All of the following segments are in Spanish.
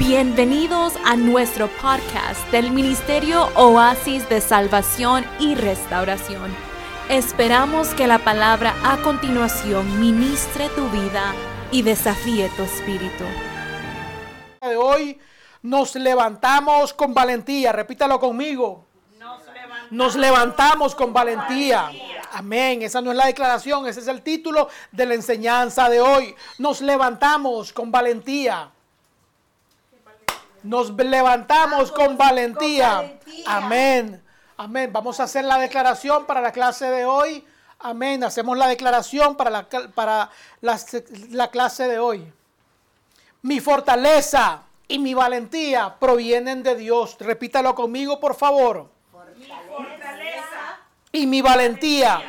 Bienvenidos a nuestro podcast del Ministerio Oasis de Salvación y Restauración. Esperamos que la palabra a continuación ministre tu vida y desafíe tu espíritu. Hoy nos levantamos con valentía, repítalo conmigo. Nos levantamos con valentía. Amén. Esa no es la declaración, ese es el título de la enseñanza de hoy. Nos levantamos con valentía. Nos levantamos con valentía. Amén. Amén. Vamos a hacer la declaración para la clase de hoy. Amén. Hacemos la declaración para la, para la, la clase de hoy. Mi fortaleza y mi valentía provienen de Dios. Repítalo conmigo, por favor. Mi fortaleza y mi valentía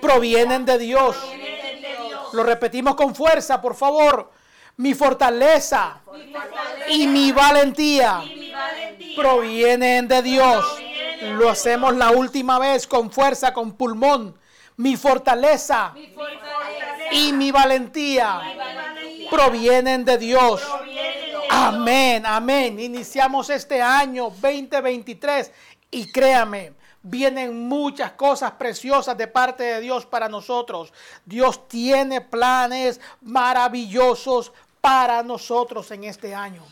provienen de Dios. Lo repetimos con fuerza, por favor. Mi fortaleza y mi valentía provienen de Dios. Lo hacemos la última vez con fuerza, con pulmón. Mi fortaleza y mi valentía provienen de Dios. Amén, amén. Iniciamos este año 2023 y créame, vienen muchas cosas preciosas de parte de Dios para nosotros. Dios tiene planes maravillosos para nosotros en este año.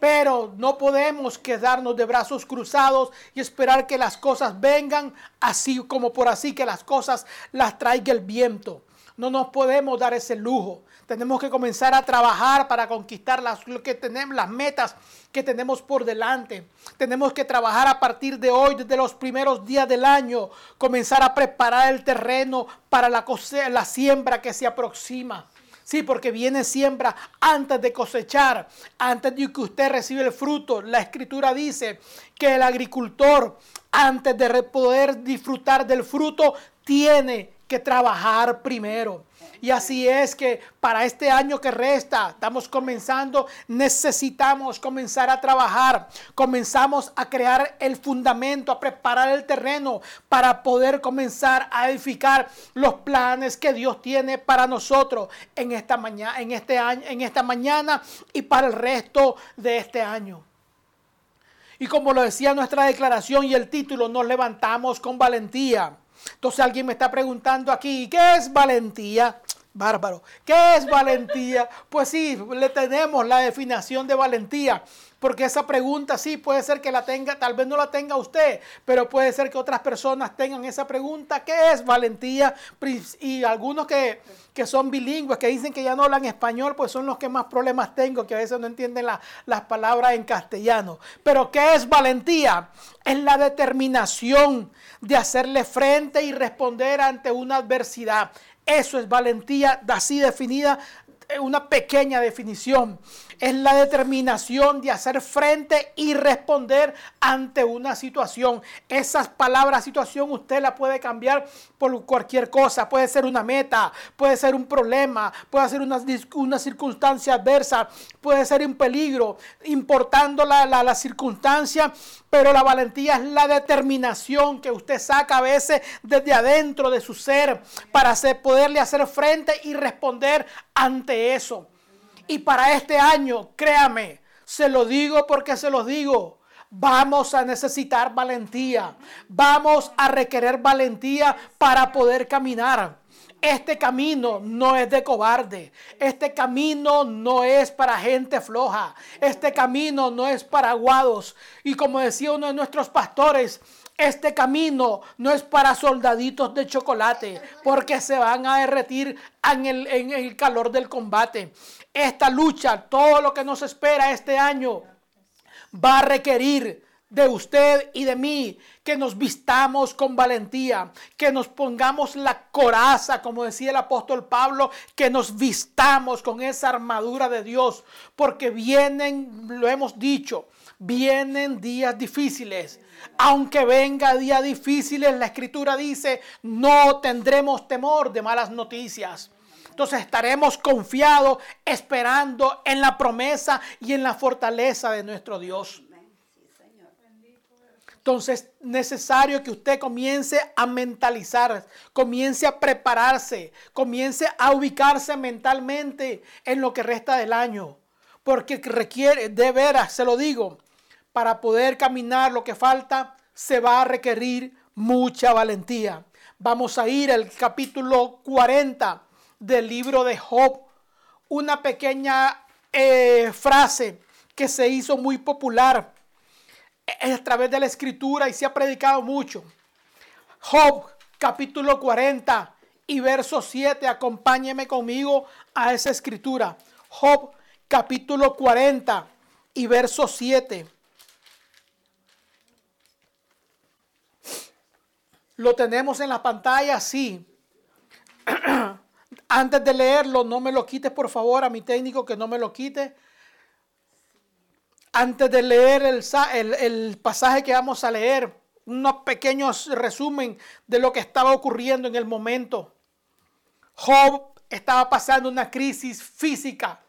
Pero no podemos quedarnos de brazos cruzados y esperar que las cosas vengan así como por así, que las cosas las traiga el viento. No nos podemos dar ese lujo. Tenemos que comenzar a trabajar para conquistar las, lo que tenemos, las metas que tenemos por delante. Tenemos que trabajar a partir de hoy, desde los primeros días del año, comenzar a preparar el terreno para la, la siembra que se aproxima. Sí, porque viene siembra antes de cosechar, antes de que usted reciba el fruto. La escritura dice que el agricultor, antes de poder disfrutar del fruto, tiene que trabajar primero. Y así es que para este año que resta, estamos comenzando, necesitamos comenzar a trabajar. Comenzamos a crear el fundamento, a preparar el terreno para poder comenzar a edificar los planes que Dios tiene para nosotros en esta mañana, en este año, en esta mañana y para el resto de este año. Y como lo decía nuestra declaración y el título, nos levantamos con valentía. Entonces alguien me está preguntando aquí, ¿qué es valentía? Bárbaro. ¿Qué es valentía? Pues sí, le tenemos la definición de valentía. Porque esa pregunta sí puede ser que la tenga, tal vez no la tenga usted, pero puede ser que otras personas tengan esa pregunta. ¿Qué es valentía? Y algunos que, son bilingües, que dicen que ya no hablan español, pues son los que más problemas tengo, que a veces no entienden las palabras en castellano. Pero ¿qué es valentía? Es la determinación de hacerle frente y responder ante una adversidad. Eso es valentía, así definida, una pequeña definición es la determinación de hacer frente y responder ante una situación. Esas palabras situación usted la puede cambiar por cualquier cosa. Puede ser una meta, puede ser un problema, puede ser una, una circunstancia adversa, puede ser un peligro, importando la, la circunstancia. Pero la valentía es la determinación que usted saca a veces desde adentro de su ser para hacer, poderle hacer frente y responder ante eso. Y para este año, créame, se lo digo porque se lo digo. Vamos a necesitar valentía. Vamos a requerir valentía para poder caminar. Este camino no es de cobarde. Este camino no es para gente floja. Este camino no es para aguados. Y como decía uno de nuestros pastores, este camino no es para soldaditos de chocolate, porque se van a derretir en el, en el, calor del combate. Esta lucha, todo lo que nos espera este año, va a requerir de usted y de mí que nos vistamos con valentía, que nos pongamos la coraza, como decía el apóstol Pablo, que nos vistamos con esa armadura de Dios, porque vienen, lo hemos dicho, vienen días difíciles. Aunque venga días difíciles, la escritura dice, no tendremos temor de malas noticias. Entonces estaremos confiados, esperando en la promesa y en la fortaleza de nuestro Dios. Entonces, necesario que usted comience a mentalizar, comience a prepararse, comience a ubicarse mentalmente en lo que resta del año. Porque requiere, de veras, se lo digo, para poder caminar lo que falta, se va a requerir mucha valentía. Vamos a ir al capítulo 40 del libro de Job. Una pequeña eh, frase que se hizo muy popular a través de la escritura y se ha predicado mucho. Job capítulo 40 y verso 7. Acompáñeme conmigo a esa escritura. Job capítulo 40 y verso 7. Lo tenemos en la pantalla, sí. Antes de leerlo, no me lo quites, por favor, a mi técnico que no me lo quite. Antes de leer el, el, pasaje que vamos a leer, unos pequeños resumen de lo que estaba ocurriendo en el momento. Job estaba pasando una crisis física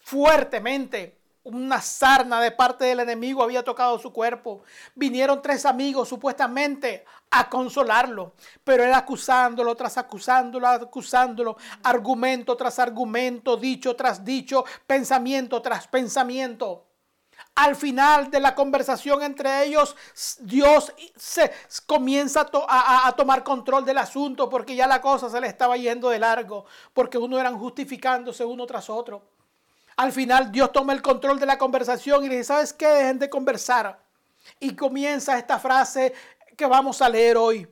fuertemente una sarna de parte del enemigo había tocado su cuerpo. Vinieron tres amigos supuestamente a consolarlo, pero él acusándolo tras acusándolo, acusándolo, argumento tras argumento, dicho tras dicho, pensamiento tras pensamiento. Al final de la conversación entre ellos, Dios se comienza a, a, tomar control del asunto porque ya la cosa se le estaba yendo de largo, porque uno eran justificándose uno tras otro. Al final Dios toma el control de la conversación y le dice, ¿sabes qué? Dejen de conversar. Y comienza esta frase que vamos a leer hoy.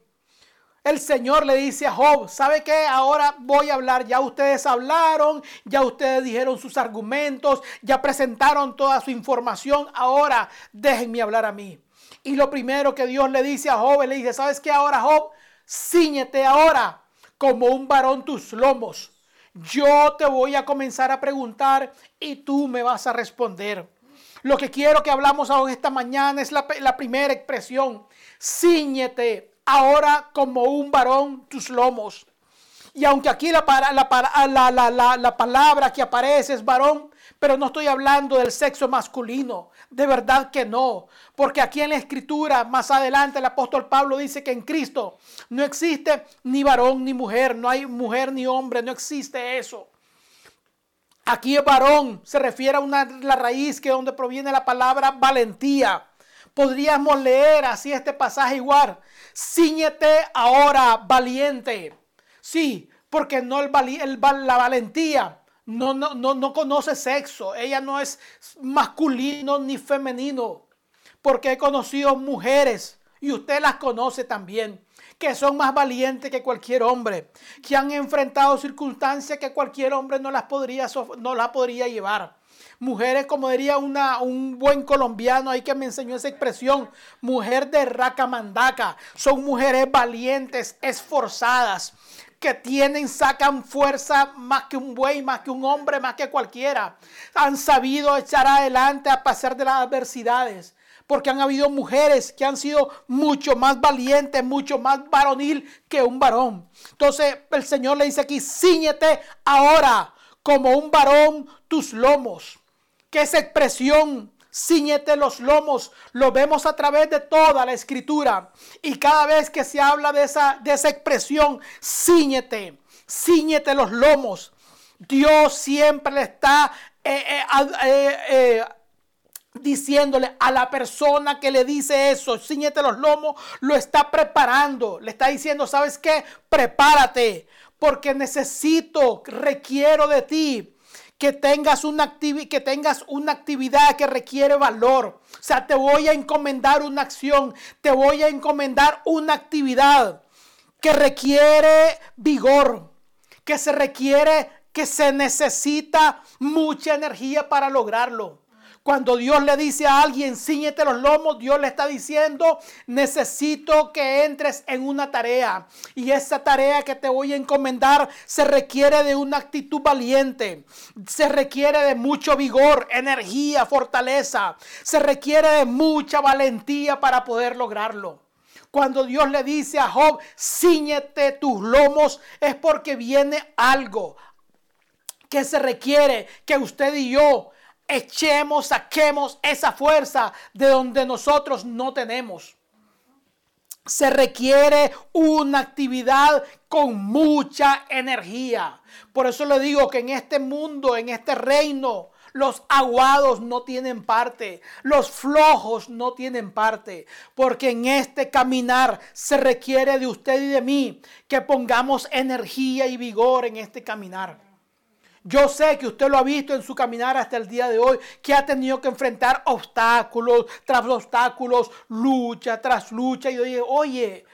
El Señor le dice a Job, ¿sabe qué? Ahora voy a hablar. Ya ustedes hablaron, ya ustedes dijeron sus argumentos, ya presentaron toda su información. Ahora déjenme hablar a mí. Y lo primero que Dios le dice a Job, le dice, ¿sabes qué? Ahora Job, ciñete ahora como un varón tus lomos yo te voy a comenzar a preguntar y tú me vas a responder. Lo que quiero que hablamos ahora esta mañana es la, primera expresión. Cíñete ahora como un varón tus lomos. Y aunque aquí la, la, la, palabra que aparece es varón, pero no estoy hablando del sexo masculino, de verdad que no, porque aquí en la escritura, más adelante, el apóstol Pablo dice que en Cristo no existe ni varón ni mujer, no hay mujer ni hombre, no existe eso. Aquí el varón se refiere a una, la raíz que es donde proviene la palabra valentía. Podríamos leer así este pasaje igual. Cíñete ahora, valiente. Sí, porque no el, el, la valentía no, no, no, no conoce sexo. Ella no es masculino ni femenino. Porque he conocido mujeres, y usted las conoce también, que son más valientes que cualquier hombre, que han enfrentado circunstancias que cualquier hombre no las podría, no las podría llevar. Mujeres, como diría una, un buen colombiano ahí que me enseñó esa expresión, mujer de raca mandaca. Son mujeres valientes, esforzadas, que tienen, sacan fuerza más que un buey, más que un hombre, más que cualquiera. Han sabido echar adelante a pasar de las adversidades. Porque han habido mujeres que han sido mucho más valientes, mucho más varonil que un varón. Entonces el Señor le dice aquí, ciñete ahora como un varón tus lomos. Que esa expresión ciñete los lomos. Lo vemos a través de toda la escritura. Y cada vez que se habla de esa, de esa expresión, ciñete, ciñete los lomos. Dios siempre le está eh, eh, eh, diciéndole a la persona que le dice eso, ciñete los lomos, lo está preparando. Le está diciendo, ¿sabes qué? Prepárate, porque necesito, requiero de ti que tengas una, que tengas una actividad que requiere valor. O sea, te voy a encomendar una acción, te voy a encomendar una actividad que requiere vigor, que se requiere, que se necesita mucha energía para lograrlo. Cuando Dios le dice a alguien, ciñete los lomos, Dios le está diciendo, necesito que entres en una tarea. Y esa tarea que te voy a encomendar se requiere de una actitud valiente. Se requiere de mucho vigor, energía, fortaleza. Se requiere de mucha valentía para poder lograrlo. Cuando Dios le dice a Job, ciñete tus lomos, es porque viene algo que se requiere que usted y yo echemos, saquemos esa fuerza de donde nosotros no tenemos. Se requiere una actividad con mucha energía. Por eso le digo que en este mundo, en este reino, Los aguados no tienen parte. Los flojos no tienen parte. Porque en este caminar se requiere de usted y de mí que pongamos energía y vigor en este caminar. Yo sé que usted lo ha visto en su caminar hasta el día de hoy, que ha tenido que enfrentar obstáculos tras obstáculos, lucha tras lucha. Y dije, oye,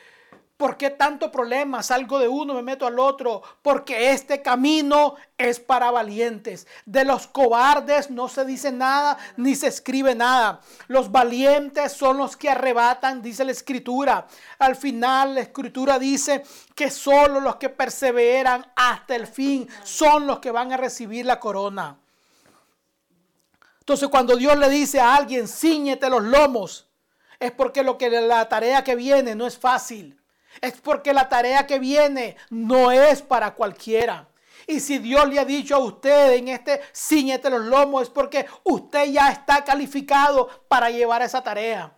¿Por qué tanto problema? Salgo de uno, me meto al otro. Porque este camino es para valientes. De los cobardes no se dice nada ni se escribe nada. Los valientes son los que arrebatan, dice la escritura. Al final la escritura dice que solo los que perseveran hasta el fin son los que van a recibir la corona. Entonces cuando Dios le dice a alguien, ciñete los lomos, es porque lo que la tarea que viene no es fácil. Es porque la tarea que viene no es para cualquiera. Y si Dios le ha dicho a usted en este ciñete los lomos, es porque usted ya está calificado para llevar esa tarea.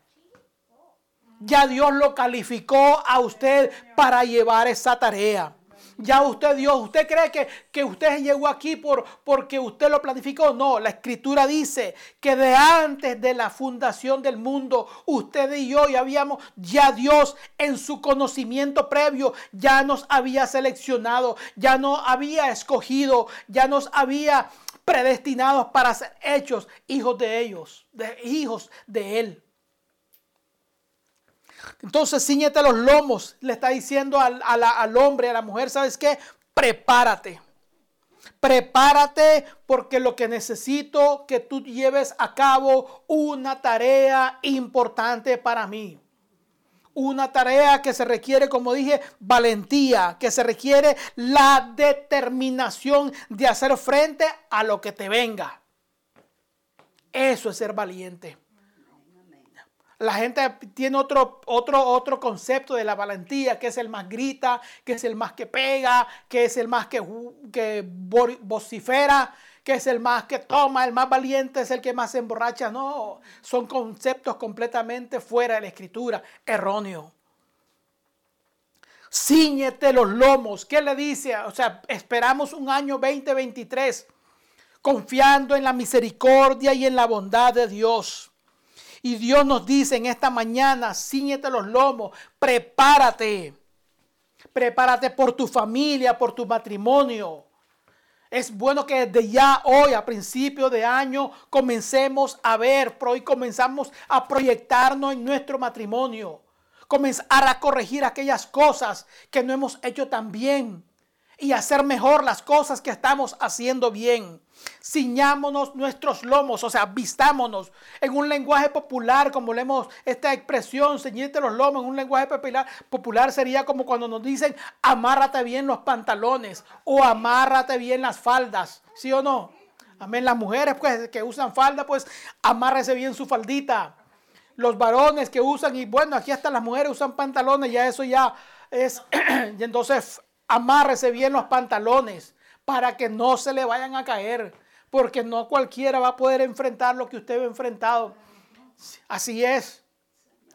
Ya Dios lo calificó a usted para llevar esa tarea. Ya usted Dios, ¿usted cree que, que usted llegó aquí por, porque usted lo planificó? No, la escritura dice que de antes de la fundación del mundo, usted y yo ya habíamos, ya Dios en su conocimiento previo ya nos había seleccionado, ya nos había escogido, ya nos había predestinados para ser hechos hijos de ellos, de hijos de Él. Entonces ciñete los lomos, le está diciendo al, al hombre, a la mujer, ¿sabes qué? Prepárate. Prepárate porque lo que necesito que tú lleves a cabo una tarea importante para mí. Una tarea que se requiere, como dije, valentía, que se requiere la determinación de hacer frente a lo que te venga. Eso es ser valiente. La gente tiene otro, otro, otro concepto de la valentía, que es el más grita, que es el más que pega, que es el más que, que vocifera, que es el más que toma, el más valiente es el que más se emborracha. No, son conceptos completamente fuera de la escritura, erróneo. Cíñete los lomos. ¿Qué le dice? O sea, esperamos un año 2023 confiando en la misericordia y en la bondad de Dios. Y Dios nos dice en esta mañana, ciñete los lomos, prepárate. Prepárate por tu familia, por tu matrimonio. Es bueno que desde ya hoy, a principio de año, comencemos a ver, y comenzamos a proyectarnos en nuestro matrimonio. Comenzar a corregir aquellas cosas que no hemos hecho tan bien y hacer mejor las cosas que estamos haciendo bien. Ciñámonos nuestros lomos, o sea, vistámonos en un lenguaje popular, como leemos esta expresión, ceñirte los lomos, en un lenguaje popular, sería como cuando nos dicen amárrate bien los pantalones o amárrate bien las faldas, ¿sí o no? Amén, las mujeres pues que usan falda, pues amárrese bien su faldita. Los varones que usan, y bueno, aquí hasta las mujeres usan pantalones, ya eso ya es, y entonces amárrese bien los pantalones para que no se le vayan a caer, porque no cualquiera va a poder enfrentar lo que usted ha enfrentado. Así es.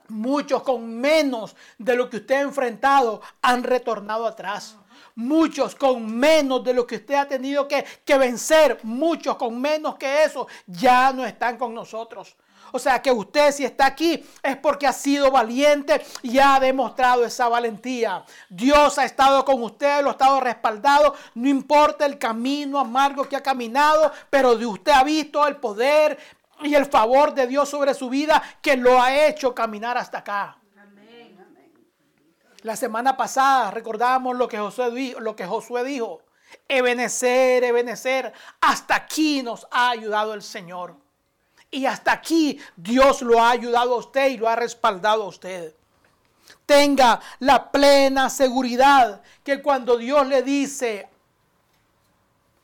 Muchos con menos de lo que usted ha enfrentado han retornado atrás. Muchos con menos de lo que usted ha tenido que, que vencer, muchos con menos que eso, ya no están con nosotros. O sea que usted si está aquí es porque ha sido valiente y ha demostrado esa valentía. Dios ha estado con usted, lo ha estado respaldado. No importa el camino amargo que ha caminado, pero de usted ha visto el poder y el favor de Dios sobre su vida que lo ha hecho caminar hasta acá. La semana pasada recordábamos lo que Josué dijo, lo que Josué dijo. Ebenecer, ebenecer. Hasta aquí nos ha ayudado el Señor. Y hasta aquí Dios lo ha ayudado a usted y lo ha respaldado a usted. Tenga la plena seguridad que cuando Dios le dice,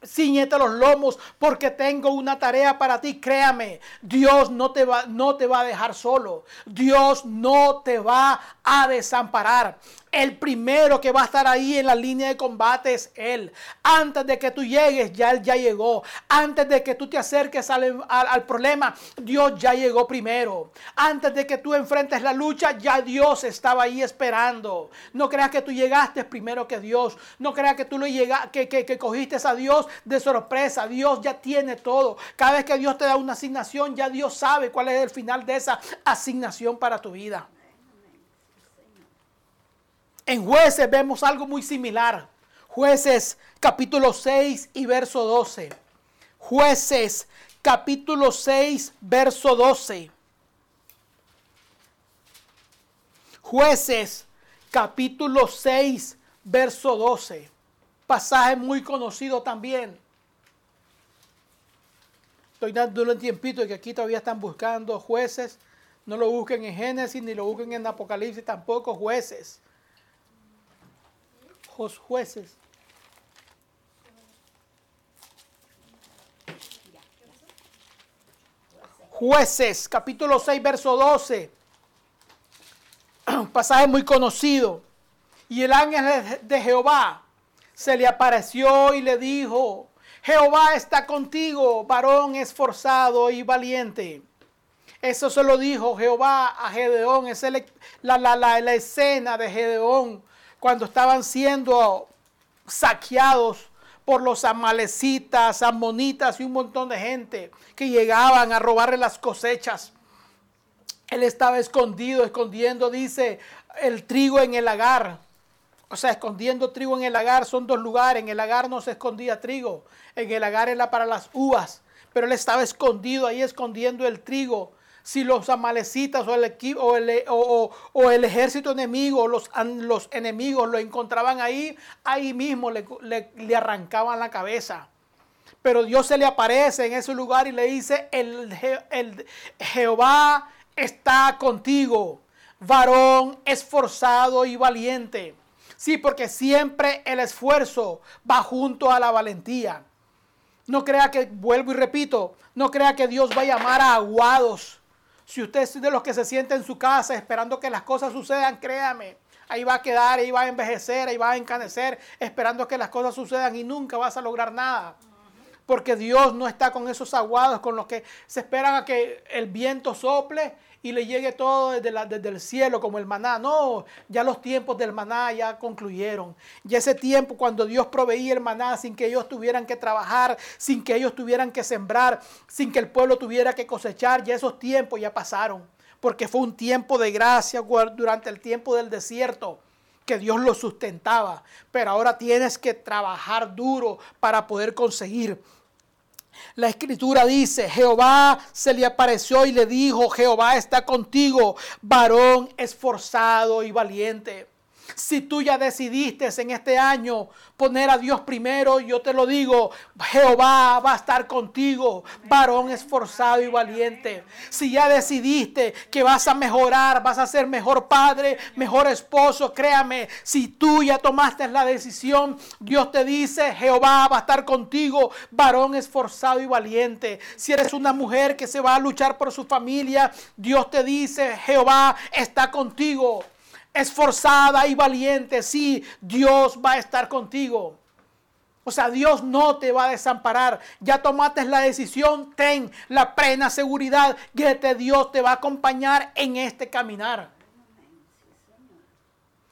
ciñete los lomos porque tengo una tarea para ti. Créame, Dios no te, va, no te va a dejar solo. Dios no te va a desamparar. El primero que va a estar ahí en la línea de combate es Él. Antes de que tú llegues, ya Él ya llegó. Antes de que tú te acerques al, problema, Dios ya llegó primero. Antes de que tú enfrentes la lucha, ya Dios estaba ahí esperando. No creas que tú llegaste primero que Dios. No creas que tú lo llega, que, que, que cogiste a Dios de sorpresa. Dios ya tiene todo. Cada vez que Dios te da una asignación, ya Dios sabe cuál es el final de esa asignación para tu vida. En jueces vemos algo muy similar. Jueces capítulo 6 y verso 12. Jueces capítulo 6 verso 12. Jueces capítulo 6 verso 12. Pasaje muy conocido también. Estoy dándole un tiempito de que aquí todavía están buscando jueces. No lo busquen en Génesis ni lo busquen en Apocalipsis, tampoco jueces jueces. Jueces, capítulo 6, verso 12. Un pasaje muy conocido. Y el ángel de Jehová se le apareció y le dijo, Jehová está contigo, varón esforzado y valiente. Eso se lo dijo Jehová a Gedeón. Es la, la, la escena de Gedeón cuando estaban siendo saqueados por los amalecitas, amonitas y un montón de gente que llegaban a robarle las cosechas. Él estaba escondido, escondiendo, dice, el trigo en el lagar. O sea, escondiendo trigo en el lagar son dos lugares. En el lagar no se escondía trigo. En el lagar era para las uvas. Pero él estaba escondido ahí, escondiendo el trigo si los amalecitas o el, o el, o, el ejército enemigo, los, los enemigos lo encontraban ahí, ahí mismo le, le, arrancaban la cabeza. Pero Dios se le aparece en ese lugar y le dice, el, el Jehová está contigo, varón esforzado y valiente. Sí, porque siempre el esfuerzo va junto a la valentía. No crea que, vuelvo y repito, no crea que Dios va a llamar a aguados si usted es de los que se siente en su casa esperando que las cosas sucedan, créame, ahí va a quedar, ahí va a envejecer, ahí va a encanecer, esperando que las cosas sucedan y nunca vas a lograr nada. Porque Dios no está con esos aguados con los que se esperan a que el viento sople y le llegue todo desde, el cielo como el maná. No, ya los tiempos del maná ya concluyeron. Ya ese tiempo cuando Dios proveía el maná sin que ellos tuvieran que trabajar, sin que ellos tuvieran que sembrar, sin que el pueblo tuviera que cosechar, ya esos tiempos ya pasaron. Porque fue un tiempo de gracia durante el tiempo del desierto que Dios lo sustentaba. Pero ahora tienes que trabajar duro para poder conseguir la escritura dice, Jehová se le apareció y le dijo, Jehová está contigo, varón esforzado y valiente. Si tú ya decidiste en este año poner a Dios primero, yo te lo digo, Jehová va a estar contigo, varón esforzado y valiente. Si ya decidiste que vas a mejorar, vas a ser mejor padre, mejor esposo, créame, si tú ya tomaste la decisión, Dios te dice, Jehová va a estar contigo, varón esforzado y valiente. Si eres una mujer que se va a luchar por su familia, Dios te dice, Jehová está contigo esforzada y valiente, sí, Dios va a estar contigo. O sea, Dios no te va a desamparar. Ya tomaste la decisión, ten la plena seguridad que Dios te va a acompañar en este caminar.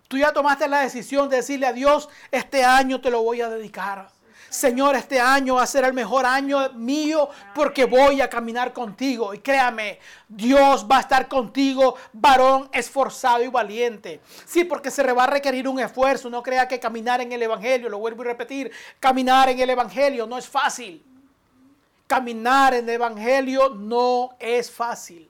Tú ya tomaste la decisión de decirle a Dios, este año te lo voy a dedicar. Señor, este año va a ser el mejor año mío porque voy a caminar contigo. Y créame, Dios va a estar contigo, varón esforzado y valiente. Sí, porque se va a requerir un esfuerzo. No crea que caminar en el Evangelio, lo vuelvo a repetir, caminar en el Evangelio no es fácil. Caminar en el Evangelio no es fácil.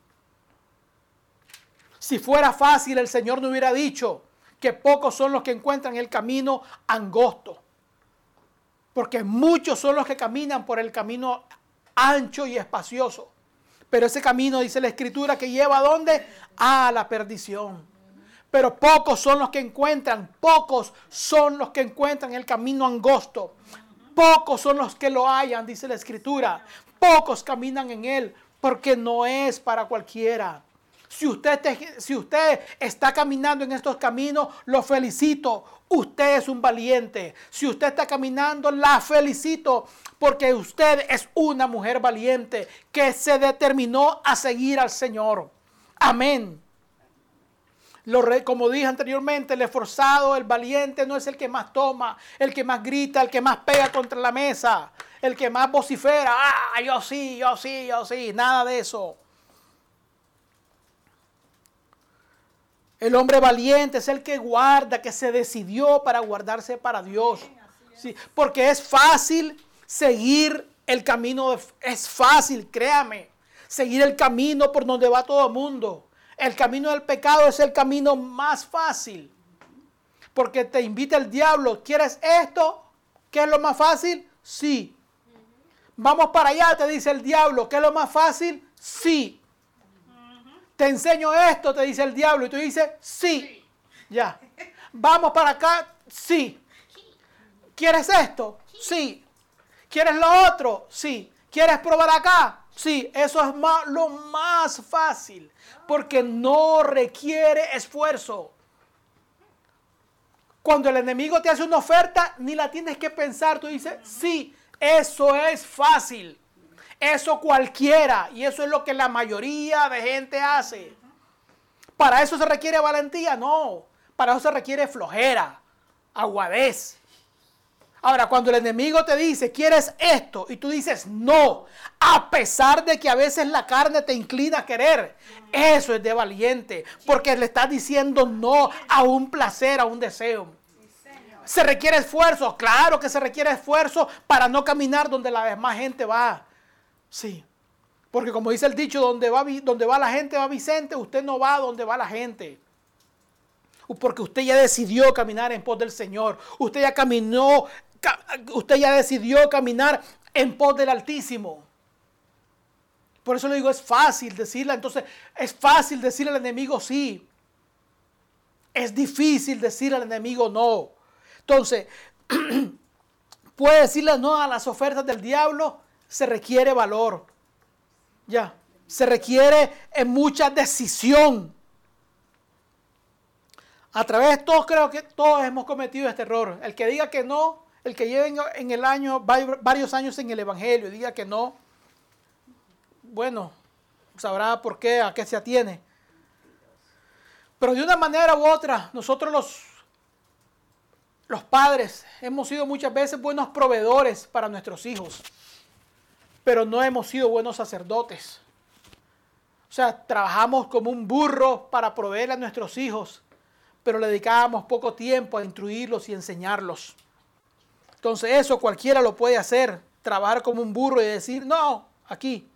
Si fuera fácil, el Señor no hubiera dicho que pocos son los que encuentran el camino angosto porque muchos son los que caminan por el camino ancho y espacioso. Pero ese camino, dice la escritura, que lleva a dónde? A la perdición. Pero pocos son los que encuentran, pocos son los que encuentran el camino angosto. Pocos son los que lo hallan, dice la escritura. Pocos caminan en él, porque no es para cualquiera. Si usted, está caminando en estos caminos, lo felicito. Usted es un valiente. Si usted está caminando, la felicito porque usted es una mujer valiente que se determinó a seguir al Señor. Amén. Lo como dije anteriormente, el esforzado, el valiente no es el que más toma, el que más grita, el que más pega contra la mesa, el que más vocifera. Ah, yo sí, yo sí, yo sí. Nada de eso. El hombre valiente es el que guarda, que se decidió para guardarse para Dios. Sí, porque es fácil seguir el camino, es fácil, créame, seguir el camino por donde va todo el mundo. El camino del pecado es el camino más fácil. Porque te invita el diablo, ¿quieres esto? ¿Qué es lo más fácil? Sí. Vamos para allá, te dice el diablo, ¿qué es lo más fácil? Sí te enseño esto, te dice el diablo, y tú dices, sí, ya. Vamos para acá, sí. ¿Quieres esto? Sí. ¿Quieres lo otro? Sí. ¿Quieres probar acá? Sí, eso es lo más fácil, porque no requiere esfuerzo. Cuando el enemigo te hace una oferta, ni la tienes que pensar, tú dices, sí, eso es fácil. Eso cualquiera. Y eso es lo que la mayoría de gente hace. ¿Para eso se requiere valentía? No. Para eso se requiere flojera, aguadez. Ahora, cuando el enemigo te dice, quieres esto, y tú dices no, a pesar de que a veces la carne te inclina a querer, eso es de valiente, porque le estás diciendo no a un placer, a un deseo. Se requiere esfuerzo, claro que se requiere esfuerzo para no caminar donde la demás gente va. Sí. Porque como dice el dicho, donde va, donde va la gente va Vicente, usted no va donde va la gente. Porque usted ya decidió caminar en pos del Señor. Usted ya caminó, usted ya decidió caminar en pos del Altísimo. Por eso le digo, es fácil decirle, entonces es fácil decirle al enemigo sí. Es difícil decirle al enemigo no. Entonces, puede decirle no a las ofertas del diablo se requiere valor. Ya, se requiere en mucha decisión. A través de todos creo que todos hemos cometido este error. El que diga que no, el que lleve en el año varios años en el evangelio y diga que no, bueno, sabrá por qué, a qué se atiene. Pero de una manera u otra, nosotros los los padres hemos sido muchas veces buenos proveedores para nuestros hijos pero no hemos sido buenos sacerdotes. O sea, trabajamos como un burro para proveer a nuestros hijos, pero le dedicábamos poco tiempo a instruirlos y enseñarlos. Entonces eso cualquiera lo puede hacer, trabajar como un burro y decir, no, aquí.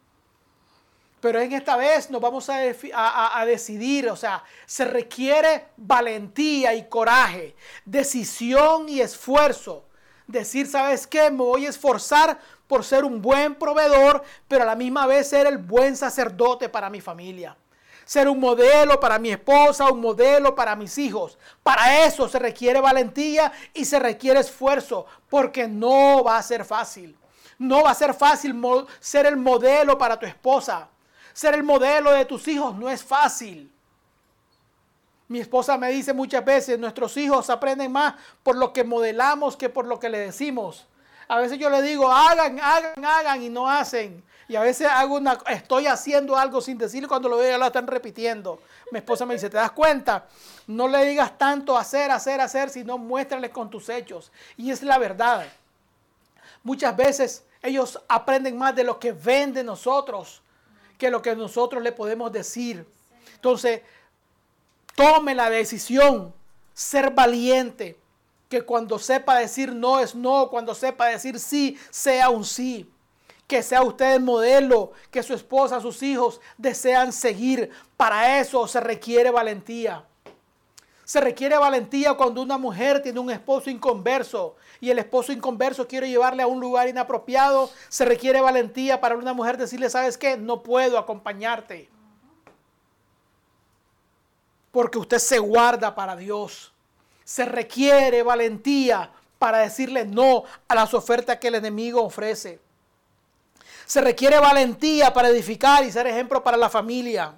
Pero en esta vez nos vamos a, a, decidir, o sea, se requiere valentía y coraje, decisión y esfuerzo. Decir, ¿sabes qué? Me voy a esforzar por ser un buen proveedor, pero a la misma vez ser el buen sacerdote para mi familia. Ser un modelo para mi esposa, un modelo para mis hijos. Para eso se requiere valentía y se requiere esfuerzo, porque no va a ser fácil. No va a ser fácil ser el modelo para tu esposa. Ser el modelo de tus hijos no es fácil. Mi esposa me dice muchas veces, nuestros hijos aprenden más por lo que modelamos que por lo que le decimos. A veces yo le digo, hagan, hagan, hagan y no hacen. Y a veces hago una, estoy haciendo algo sin decirle cuando lo veo ya lo están repitiendo. Mi esposa me dice, ¿te das cuenta? No le digas tanto hacer, hacer, hacer, sino muéstrales con tus hechos. Y es la verdad. Muchas veces ellos aprenden más de lo que ven de nosotros que lo que nosotros le podemos decir. Entonces, tome la decisión, ser valiente que cuando sepa decir no es no, cuando sepa decir sí, sea un sí. Que sea usted el modelo que su esposa, sus hijos desean seguir. Para eso se requiere valentía. Se requiere valentía cuando una mujer tiene un esposo inconverso y el esposo inconverso quiere llevarle a un lugar inapropiado. Se requiere valentía para una mujer decirle, ¿sabes qué? No puedo acompañarte. Porque usted se guarda para Dios. Se requiere valentía para decirle no a las ofertas que el enemigo ofrece. Se requiere valentía para edificar y ser ejemplo para la familia.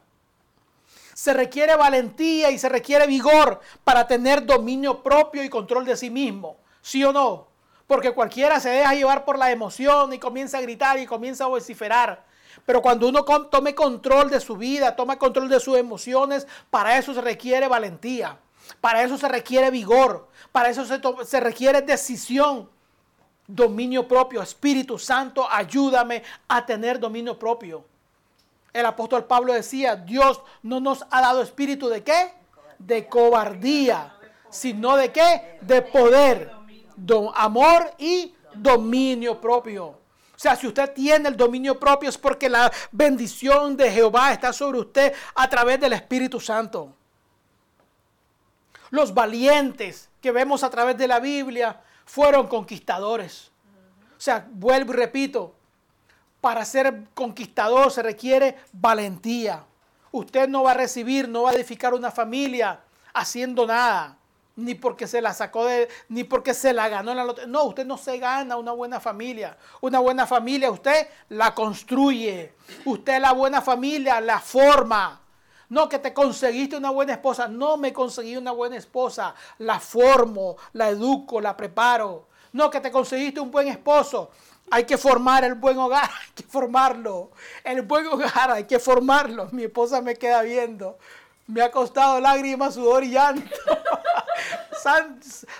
Se requiere valentía y se requiere vigor para tener dominio propio y control de sí mismo. ¿Sí o no? Porque cualquiera se deja llevar por la emoción y comienza a gritar y comienza a vociferar. Pero cuando uno tome control de su vida, toma control de sus emociones, para eso se requiere valentía. Para eso se requiere vigor. Para eso se, requiere decisión. Dominio propio. Espíritu Santo, ayúdame a tener dominio propio. El apóstol Pablo decía, Dios no nos ha dado espíritu de qué? De cobardía, sino de qué? De poder, amor y dominio propio. O sea, si usted tiene el dominio propio es porque la bendición de Jehová está sobre usted a través del Espíritu Santo. Los valientes que vemos a través de la Biblia fueron conquistadores. O sea, vuelvo y repito, para ser conquistador se requiere valentía. Usted no va a recibir, no va a edificar una familia haciendo nada ni porque se la sacó de, ni porque se la ganó en la lotería. No, usted no se gana una buena familia. Una buena familia usted la construye. Usted la buena familia la forma. No que te conseguiste una buena esposa. No me conseguí una buena esposa. La formo, la educo, la preparo. No que te conseguiste un buen esposo. Hay que formar el buen hogar, hay que formarlo. El buen hogar hay que formarlo. Mi esposa me queda viendo. Me ha costado lágrimas, sudor y llanto.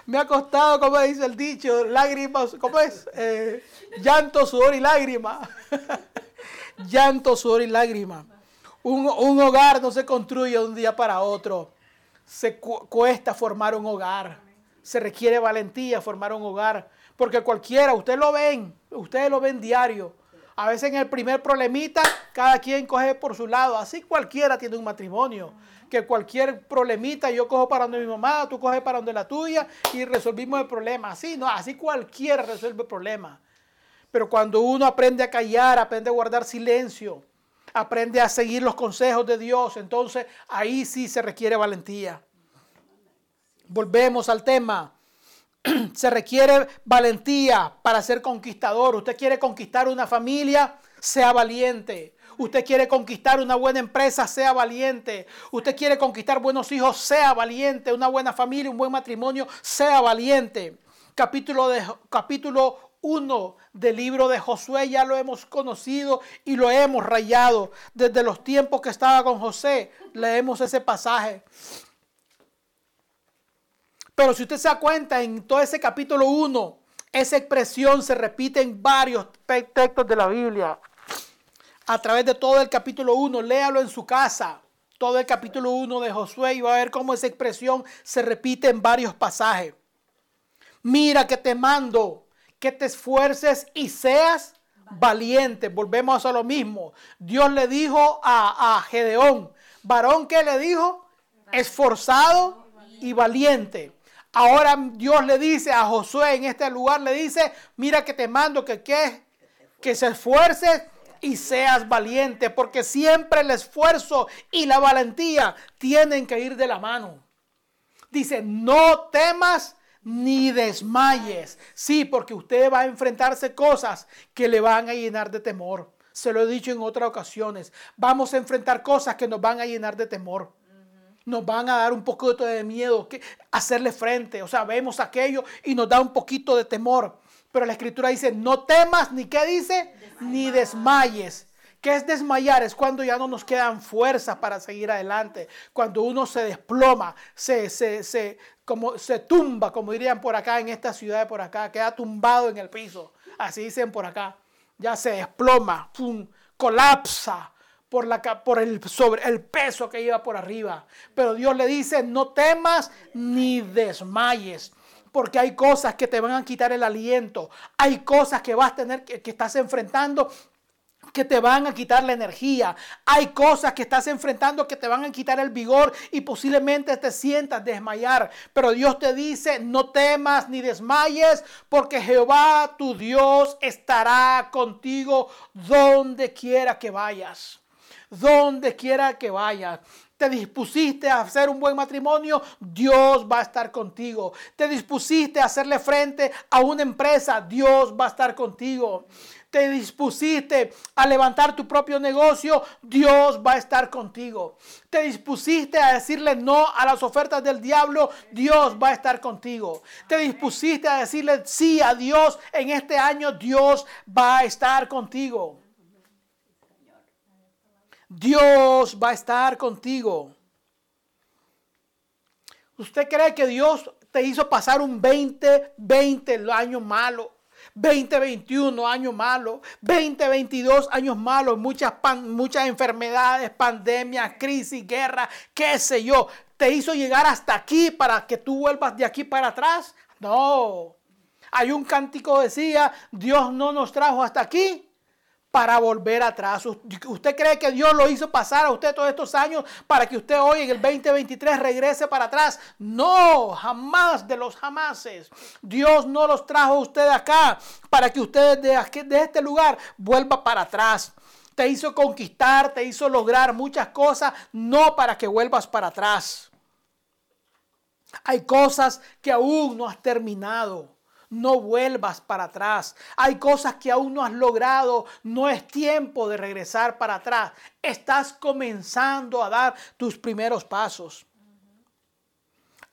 me ha costado, como dice el dicho, lágrimas, ¿cómo es? Eh, llanto, sudor y lágrimas. llanto, sudor y lágrimas. Un, hogar no se construye de un día para otro. Se cuesta formar un hogar. Se requiere valentía formar un hogar. Porque cualquiera, ustedes lo ven, ustedes lo ven diario. A veces en el primer problemita, cada quien coge por su lado. Así cualquiera tiene un matrimonio que cualquier problemita yo cojo para donde mi mamá, tú coges para donde la tuya y resolvimos el problema. Así, no, así cualquiera resuelve el problema. Pero cuando uno aprende a callar, aprende a guardar silencio, aprende a seguir los consejos de Dios, entonces ahí sí se requiere valentía. Volvemos al tema. Se requiere valentía para ser conquistador. Usted quiere conquistar una familia, sea valiente. Usted quiere conquistar una buena empresa, sea valiente. Usted quiere conquistar buenos hijos, sea valiente. Una buena familia, un buen matrimonio, sea valiente. Capítulo, de, capítulo 1 del libro de Josué ya lo hemos conocido y lo hemos rayado. Desde los tiempos que estaba con José, leemos ese pasaje. Pero si usted se da cuenta, en todo ese capítulo 1, esa expresión se repite en varios textos de la Biblia a través de todo el capítulo 1. Léalo en su casa. Todo el capítulo 1 de Josué y va a ver cómo esa expresión se repite en varios pasajes. Mira que te mando, que te esfuerces y seas valiente. Volvemos a lo mismo. Dios le dijo a, a Gedeón, varón que le dijo, esforzado y valiente. Ahora Dios le dice a Josué en este lugar, le dice, mira que te mando que, que, que se esfuerce y seas valiente, porque siempre el esfuerzo y la valentía tienen que ir de la mano. Dice, no temas ni desmayes. Sí, porque usted va a enfrentarse cosas que le van a llenar de temor. Se lo he dicho en otras ocasiones. Vamos a enfrentar cosas que nos van a llenar de temor. Nos van a dar un poquito de miedo, que hacerle frente. O sea, vemos aquello y nos da un poquito de temor. Pero la escritura dice, no temas, ni qué dice, ni desmayes. ¿Qué es desmayar? Es cuando ya no nos quedan fuerzas para seguir adelante. Cuando uno se desploma, se, se, como, se tumba, como dirían por acá en esta ciudad de por acá, queda tumbado en el piso. Así dicen por acá. Ya se desploma, pum, colapsa por, la, por el, sobre, el peso que lleva por arriba. Pero Dios le dice, no temas ni desmayes porque hay cosas que te van a quitar el aliento, hay cosas que vas a tener que, que estás enfrentando que te van a quitar la energía. Hay cosas que estás enfrentando que te van a quitar el vigor y posiblemente te sientas desmayar. Pero Dios te dice, no temas ni desmayes, porque Jehová tu Dios estará contigo donde quiera que vayas. Donde quiera que vayas te dispusiste a hacer un buen matrimonio, Dios va a estar contigo. Te dispusiste a hacerle frente a una empresa, Dios va a estar contigo. Te dispusiste a levantar tu propio negocio, Dios va a estar contigo. Te dispusiste a decirle no a las ofertas del diablo, Dios va a estar contigo. Te dispusiste a decirle sí a Dios en este año, Dios va a estar contigo. Dios va a estar contigo. ¿Usted cree que Dios te hizo pasar un 2020 año malo? 2021 año malo, 2022 años malos, muchas, muchas enfermedades, pandemias, crisis, guerra, qué sé yo. ¿Te hizo llegar hasta aquí para que tú vuelvas de aquí para atrás? No. Hay un cántico decía, Dios no nos trajo hasta aquí para volver atrás. ¿Usted cree que Dios lo hizo pasar a usted todos estos años para que usted hoy en el 2023 regrese para atrás? No, jamás de los jamases. Dios no los trajo a usted acá para que usted de, de este lugar vuelva para atrás. Te hizo conquistar, te hizo lograr muchas cosas, no para que vuelvas para atrás. Hay cosas que aún no has terminado no vuelvas para atrás. Hay cosas que aún no has logrado. No es tiempo de regresar para atrás. Estás comenzando a dar tus primeros pasos.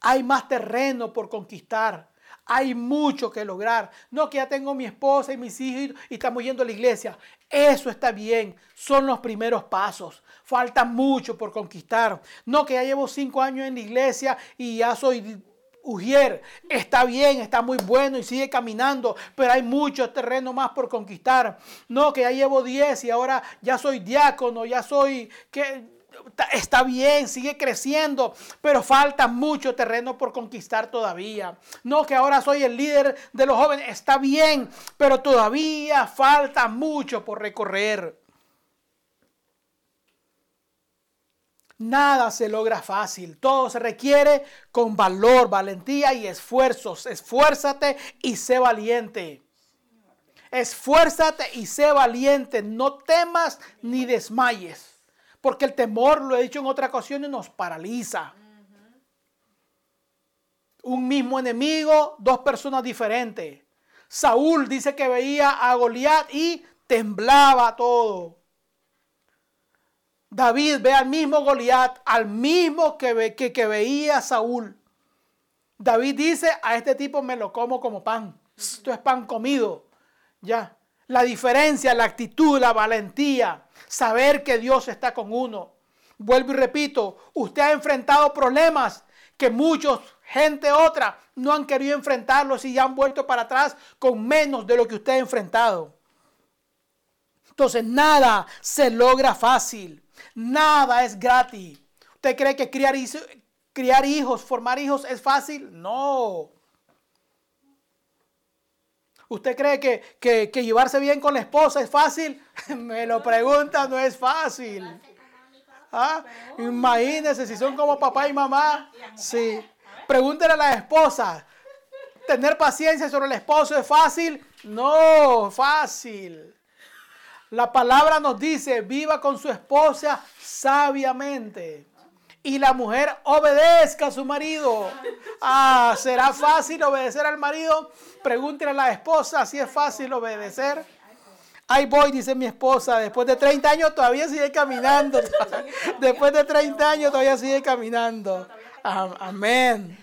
Hay más terreno por conquistar. Hay mucho que lograr. No que ya tengo mi esposa y mis hijos y estamos yendo a la iglesia. Eso está bien. Son los primeros pasos. Falta mucho por conquistar. No que ya llevo cinco años en la iglesia y ya soy Ujier está bien, está muy bueno y sigue caminando, pero hay mucho terreno más por conquistar. No, que ya llevo 10 y ahora ya soy diácono, ya soy que está bien, sigue creciendo, pero falta mucho terreno por conquistar todavía. No, que ahora soy el líder de los jóvenes, está bien, pero todavía falta mucho por recorrer. Nada se logra fácil, todo se requiere con valor, valentía y esfuerzos. Esfuérzate y sé valiente. Esfuérzate y sé valiente, no temas ni desmayes, porque el temor, lo he dicho en otra ocasión, nos paraliza. Un mismo enemigo, dos personas diferentes. Saúl dice que veía a Goliat y temblaba todo. David ve al mismo Goliat, al mismo que, veía Saúl. David dice, a este tipo me lo como como pan. Esto es pan comido. Ya. La diferencia, la actitud, la valentía, saber que Dios está con uno. Vuelvo y repito, usted ha enfrentado problemas que muchos, gente otra, no han querido enfrentarlos y ya han vuelto para atrás con menos de lo que usted ha enfrentado. Entonces nada se logra fácil. Nada es gratis. ¿Usted cree que criar, hijos, formar hijos es fácil? No. ¿Usted cree que, llevarse bien con la esposa es fácil? Me lo pregunta, no es fácil. ¿Ah? Imagínense si son como papá y mamá. Sí. Pregúntele a la esposa. ¿Tener paciencia sobre el esposo es fácil? No, fácil. La palabra nos dice, viva con su esposa sabiamente. Y la mujer obedezca a su marido. Ah, ¿será fácil obedecer al marido? Pregúntele a la esposa si es fácil obedecer. Ahí voy, dice mi esposa, después de 30 años todavía sigue caminando. Después de 30 años todavía sigue caminando. Amén.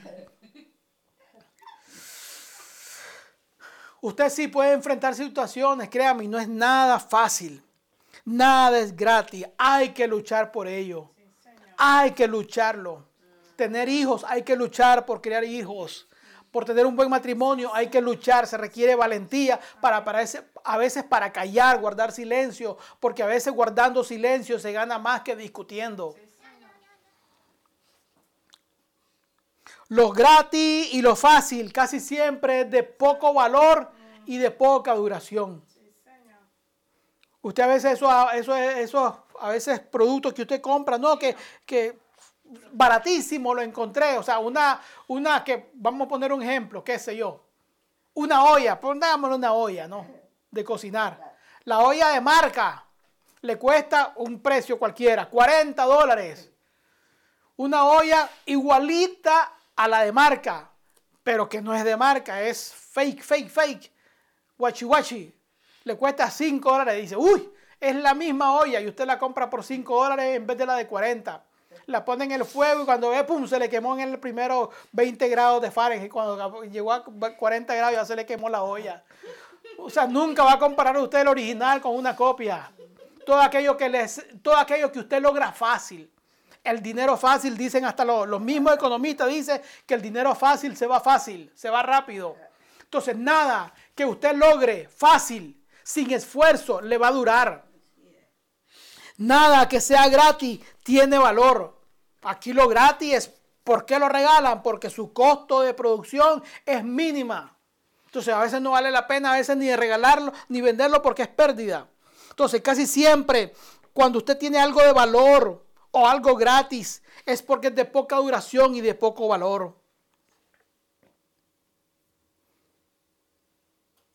Usted sí puede enfrentar situaciones, créame, no es nada fácil. Nada es gratis. Hay que luchar por ello. Hay que lucharlo. Tener hijos, hay que luchar por crear hijos. Por tener un buen matrimonio hay que luchar, se requiere valentía para, para a veces para callar, guardar silencio, porque a veces guardando silencio se gana más que discutiendo. Lo gratis y lo fácil casi siempre es de poco valor y de poca duración. Usted a veces eso, eso, eso, a veces productos que usted compra, no, que, que baratísimo lo encontré. O sea, una, una que, vamos a poner un ejemplo, qué sé yo. Una olla, pongámosle una olla, ¿no? De cocinar. La olla de marca le cuesta un precio cualquiera, 40 dólares. Una olla igualita a la de marca, pero que no es de marca, es fake, fake, fake, guachi guachi. le cuesta 5 dólares. Dice, uy, es la misma olla y usted la compra por 5 dólares en vez de la de 40. La pone en el fuego y cuando ve, pum, se le quemó en el primero 20 grados de Fahrenheit. Cuando llegó a 40 grados ya se le quemó la olla. O sea, nunca va a comparar usted el original con una copia. Todo aquello que, les, todo aquello que usted logra fácil. El dinero fácil, dicen hasta los, los mismos economistas, dicen que el dinero fácil se va fácil, se va rápido. Entonces, nada que usted logre fácil, sin esfuerzo, le va a durar. Nada que sea gratis tiene valor. Aquí lo gratis es, ¿por qué lo regalan? Porque su costo de producción es mínima. Entonces a veces no vale la pena a veces ni regalarlo ni venderlo porque es pérdida. Entonces casi siempre cuando usted tiene algo de valor o algo gratis es porque es de poca duración y de poco valor.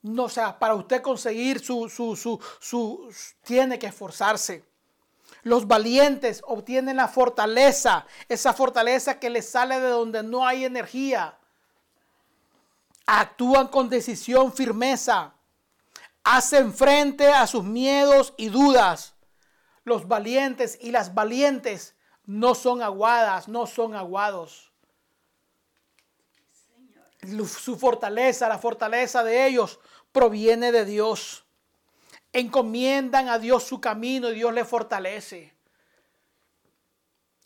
No, o sea, para usted conseguir su, su, su, su, tiene que esforzarse. Los valientes obtienen la fortaleza, esa fortaleza que les sale de donde no hay energía. Actúan con decisión, firmeza. Hacen frente a sus miedos y dudas. Los valientes y las valientes no son aguadas, no son aguados. Su fortaleza, la fortaleza de ellos proviene de Dios encomiendan a Dios su camino y Dios le fortalece.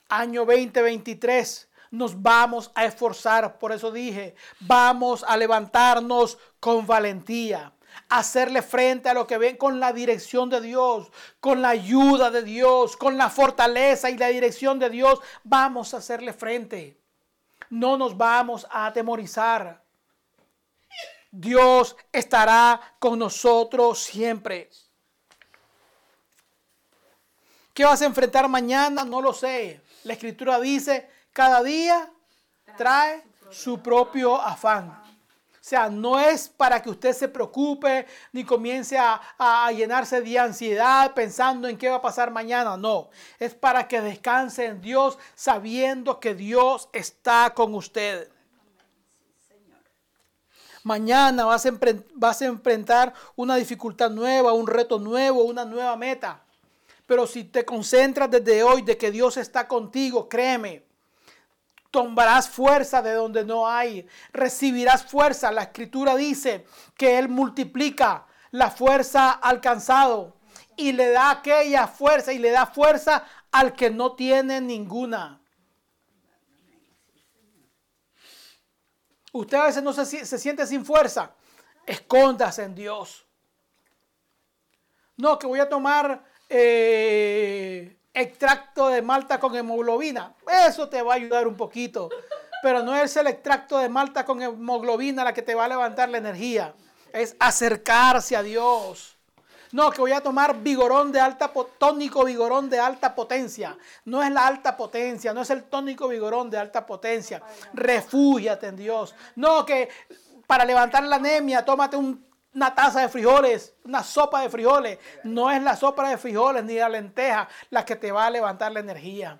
Año 2023 nos vamos a esforzar, por eso dije, vamos a levantarnos con valentía, hacerle frente a lo que ven con la dirección de Dios, con la ayuda de Dios, con la fortaleza y la dirección de Dios, vamos a hacerle frente. No nos vamos a atemorizar. Dios estará con nosotros siempre. ¿Qué vas a enfrentar mañana? No lo sé. La escritura dice, cada día trae su propio afán. Sea, no es para que usted se preocupe ni comience a, a, llenarse de ansiedad pensando en qué va a pasar mañana. No, es para que descanse en Dios sabiendo que Dios está con usted. Mañana vas a, vas a enfrentar una dificultad nueva, un reto nuevo, una nueva meta. Pero si te concentras desde hoy de que Dios está contigo, créeme, tomarás fuerza de donde no hay, recibirás fuerza. La escritura dice que Él multiplica la fuerza alcanzado y le da aquella fuerza y le da fuerza al que no tiene ninguna. Usted a veces no se, se siente sin fuerza. Escóndase en Dios. No, que voy a tomar eh, extracto de malta con hemoglobina. Eso te va a ayudar un poquito. Pero no es el extracto de malta con hemoglobina la que te va a levantar la energía. Es acercarse a Dios. No, que voy a tomar vigorón de alta, tónico vigorón de alta potencia. No es la alta potencia, no es el tónico vigorón de alta potencia. Refúgiate en Dios. No, que para levantar la anemia, tómate una taza de frijoles, una sopa de frijoles. No es la sopa de frijoles ni la lenteja la que te va a levantar la energía.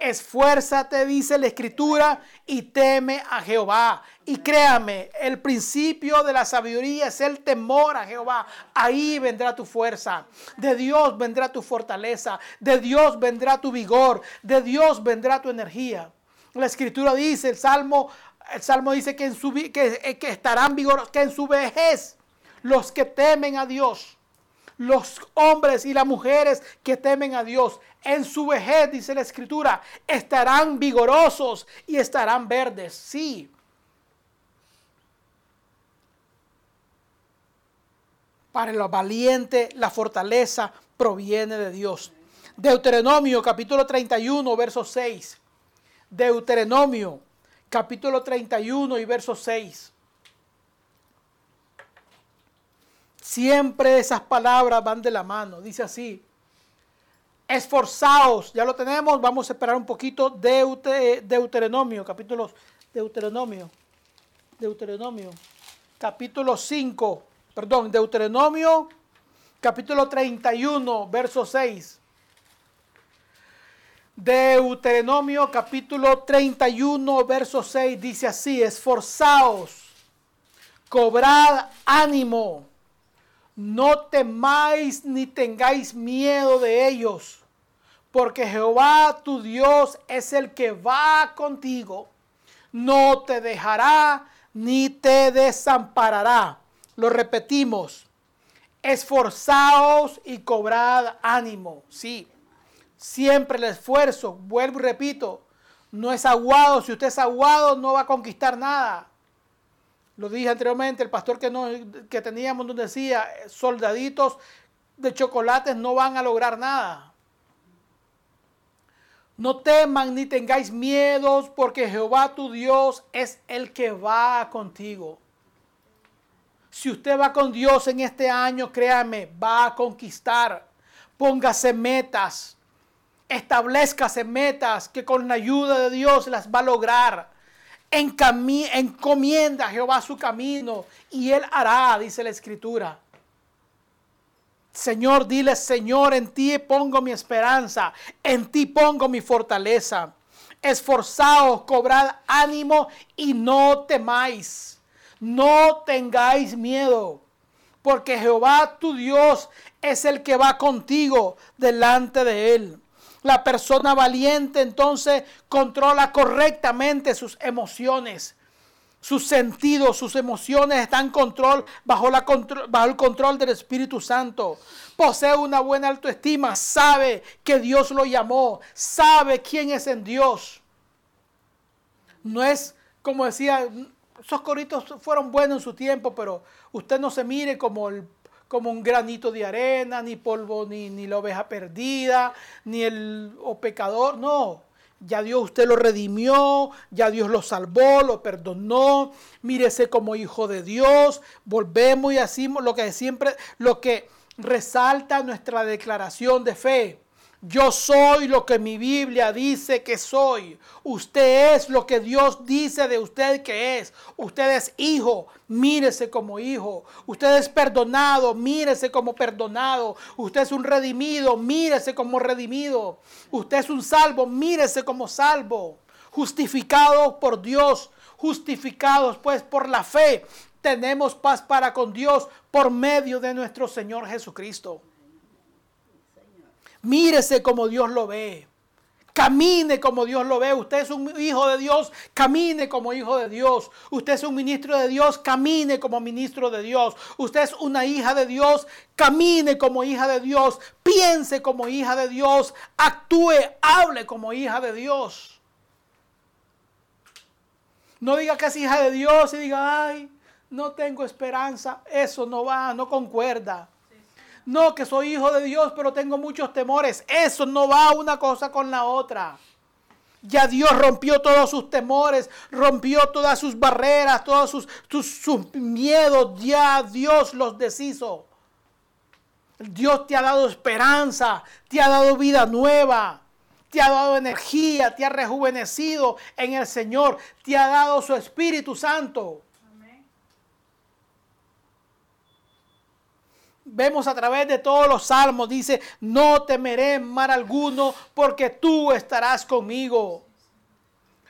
Esfuérzate, dice la escritura, y teme a Jehová. Y créame, el principio de la sabiduría es el temor a Jehová. Ahí vendrá tu fuerza. De Dios vendrá tu fortaleza. De Dios vendrá tu vigor. De Dios vendrá tu energía. La escritura dice, el Salmo, el Salmo dice que, en su, que, que estarán vigorosos, que en su vejez los que temen a Dios los hombres y las mujeres que temen a Dios en su vejez, dice la escritura, estarán vigorosos y estarán verdes. Sí. Para el valiente, la fortaleza proviene de Dios. Deuteronomio capítulo 31, verso 6. Deuteronomio capítulo 31 y verso 6. Siempre esas palabras van de la mano. Dice así. Esforzaos. Ya lo tenemos. Vamos a esperar un poquito. Deute, Deuteronomio. Capítulo Deuteronomio. Deuteronomio. Capítulo 5. Perdón. Deuteronomio. Capítulo 31. Verso 6. Deuteronomio capítulo 31, verso 6 dice así, esforzaos, cobrad ánimo, No temáis ni tengáis miedo de ellos, porque Jehová tu Dios es el que va contigo. No te dejará ni te desamparará. Lo repetimos. Esforzaos y cobrad ánimo. Sí, siempre el esfuerzo, vuelvo y repito, no es aguado. Si usted es aguado, no va a conquistar nada. Lo dije anteriormente, el pastor que, no, que teníamos nos decía, soldaditos de chocolates no van a lograr nada. No teman ni tengáis miedos, porque Jehová tu Dios es el que va contigo. Si usted va con Dios en este año, créame, va a conquistar. Póngase metas, establezcase metas que con la ayuda de Dios las va a lograr encomienda a Jehová su camino y él hará, dice la escritura. Señor, dile, Señor, en ti pongo mi esperanza, en ti pongo mi fortaleza. Esforzaos, cobrad ánimo y no temáis. No tengáis miedo, porque Jehová tu Dios es el que va contigo delante de él. La persona valiente entonces controla correctamente sus emociones. Sus sentidos, sus emociones están control, bajo, la bajo el control del Espíritu Santo. Posee una buena autoestima, sabe que Dios lo llamó, sabe quién es en Dios. No es como decía, esos coritos fueron buenos en su tiempo, pero usted no se mire como el como un granito de arena, ni polvo, ni, ni la oveja perdida, ni el pecador. No, ya Dios usted lo redimió, ya Dios lo salvó, lo perdonó. Mírese como hijo de Dios. Volvemos y decimos lo que siempre, lo que resalta nuestra declaración de fe. Yo soy lo que mi Biblia dice que soy. Usted es lo que Dios dice de usted que es. Usted es hijo, mírese como hijo. Usted es perdonado, mírese como perdonado. Usted es un redimido, mírese como redimido. Usted es un salvo, mírese como salvo. Justificados por Dios, justificados pues por la fe. Tenemos paz para con Dios por medio de nuestro Señor Jesucristo. Mírese como Dios lo ve. Camine como Dios lo ve. Usted es un hijo de Dios, camine como hijo de Dios. Usted es un ministro de Dios, camine como ministro de Dios. Usted es una hija de Dios, camine como hija de Dios. Piense como hija de Dios. Actúe, hable como hija de Dios. No diga que es hija de Dios y diga, ay, no tengo esperanza. Eso no va, no concuerda. No, que soy hijo de Dios, pero tengo muchos temores. Eso no va una cosa con la otra. Ya Dios rompió todos sus temores, rompió todas sus barreras, todos sus, sus, miedos. Ya Dios los deshizo. Dios te ha dado esperanza, te ha dado vida nueva, te ha dado energía, te ha rejuvenecido en el Señor, te ha dado su Espíritu Santo. Vemos a través de todos los salmos, dice, no temeré mal alguno porque tú estarás conmigo.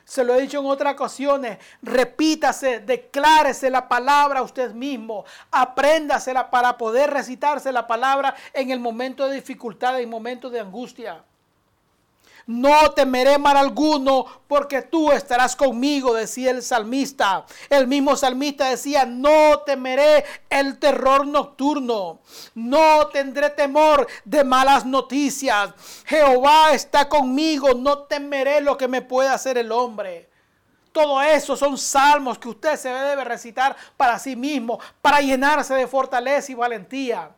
Se lo he dicho en otras ocasiones, repítase, declárese la palabra a usted mismo, apréndasela para poder recitarse la palabra en el momento de dificultad, en el momento de angustia. No temeré mal alguno porque tú estarás conmigo, decía el salmista. El mismo salmista decía, no temeré el terror nocturno. No tendré temor de malas noticias. Jehová está conmigo, no temeré lo que me pueda hacer el hombre. Todo eso son salmos que usted se debe recitar para sí mismo, para llenarse de fortaleza y valentía.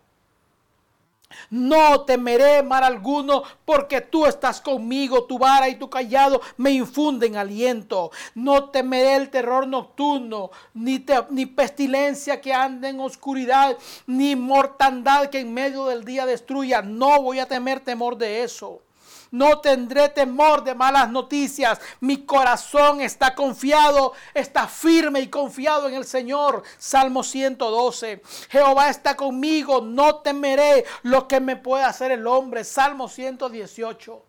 No temeré mal alguno, porque tú estás conmigo, tu vara y tu callado me infunden aliento. No temeré el terror nocturno, ni, ni pestilencia que ande en oscuridad, ni mortandad que en medio del día destruya. No voy a temer temor de eso. No tendré temor de malas noticias. Mi corazón está confiado, está firme y confiado en el Señor. Salmo 112. Jehová está conmigo, no temeré lo que me pueda hacer el hombre. Salmo 118.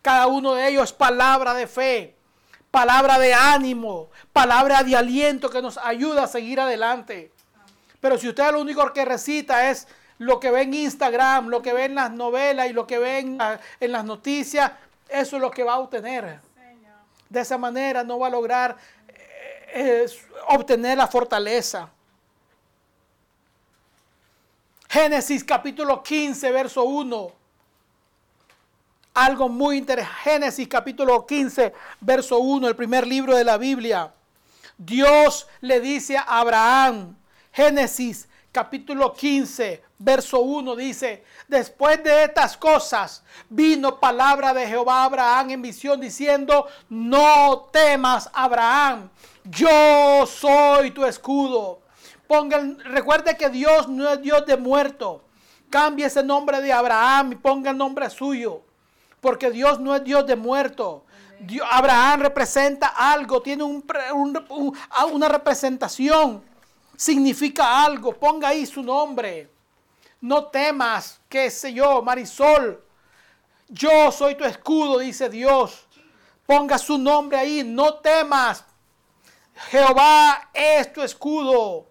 Cada uno de ellos es palabra de fe, palabra de ánimo, palabra de aliento que nos ayuda a seguir adelante. Pero si usted lo único que recita es lo que ve en Instagram, lo que ve en las novelas y lo que ve en, en las noticias, eso es lo que va a obtener. De esa manera no va a lograr eh, obtener la fortaleza. Génesis capítulo 15, verso 1. Algo muy interesante. Génesis capítulo 15, verso 1, el primer libro de la Biblia. Dios le dice a Abraham, Génesis capítulo 15, verso 1 dice, después de estas cosas vino palabra de Jehová a Abraham en visión diciendo, no temas Abraham, yo soy tu escudo. Pongan, recuerde que Dios no es Dios de muerto. Cambie ese nombre de Abraham y ponga el nombre suyo. Porque Dios no es Dios de muerto. Abraham representa algo, tiene una representación significa algo, ponga ahí su nombre. No temas, qué sé yo, Marisol. Yo soy tu escudo, dice Dios. Ponga su nombre ahí, no temas. Jehová es tu escudo.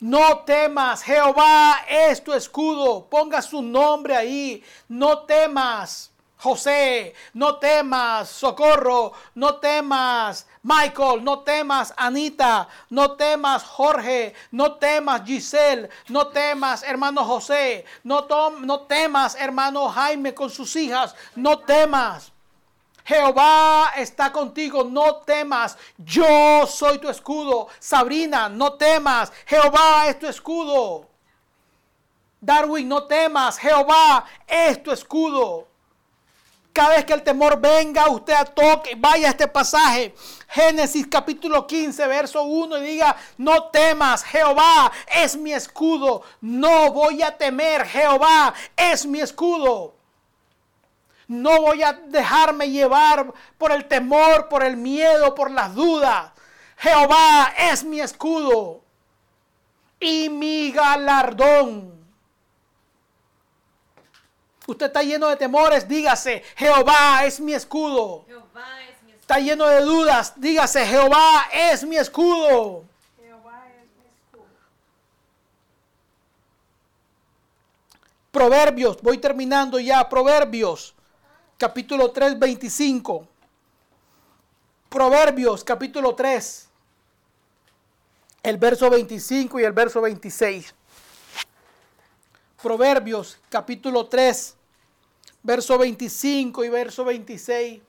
No temas, Jehová es tu escudo. Ponga su nombre ahí, no temas. José, no temas, socorro, no temas, Michael, no temas, Anita, no temas, Jorge, no temas, Giselle, no temas, hermano José, no, no temas, hermano Jaime con sus hijas, no temas. Jehová está contigo, no temas, yo soy tu escudo. Sabrina, no temas, Jehová es tu escudo. Darwin, no temas, Jehová es tu escudo. Cada vez que el temor venga, usted toque, vaya a este pasaje. Génesis capítulo 15, verso 1 y diga, no temas, Jehová es mi escudo. No voy a temer, Jehová es mi escudo. No voy a dejarme llevar por el temor, por el miedo, por las dudas. Jehová es mi escudo y mi galardón. Usted está lleno de temores, dígase, Jehová es mi escudo. Jehová es mi escudo. Está lleno de dudas, dígase, Jehová es mi escudo. Jehová es mi escudo. Proverbios, voy terminando ya, Proverbios, capítulo 3, 25. Proverbios, capítulo 3, el verso 25 y el verso 26. Proverbios capítulo 3, verso 25 y verso 26.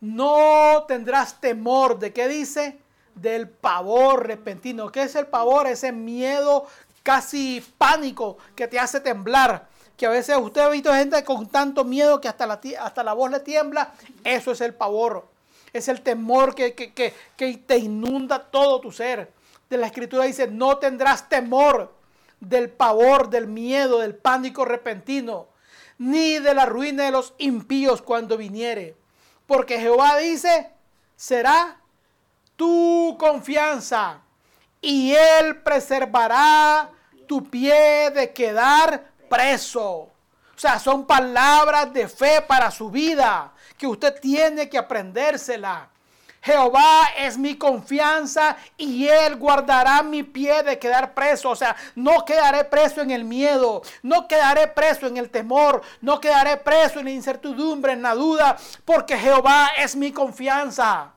No tendrás temor de qué dice? Del pavor repentino. ¿Qué es el pavor? Ese miedo casi pánico que te hace temblar. Que a veces usted ha visto gente con tanto miedo que hasta la, hasta la voz le tiembla. Eso es el pavor. Es el temor que, que, que, que te inunda todo tu ser de la escritura dice, no tendrás temor del pavor, del miedo, del pánico repentino, ni de la ruina de los impíos cuando viniere. Porque Jehová dice, será tu confianza y él preservará tu pie de quedar preso. O sea, son palabras de fe para su vida que usted tiene que aprendérsela. Jehová es mi confianza y Él guardará mi pie de quedar preso. O sea, no quedaré preso en el miedo, no quedaré preso en el temor, no quedaré preso en la incertidumbre, en la duda, porque Jehová es mi confianza.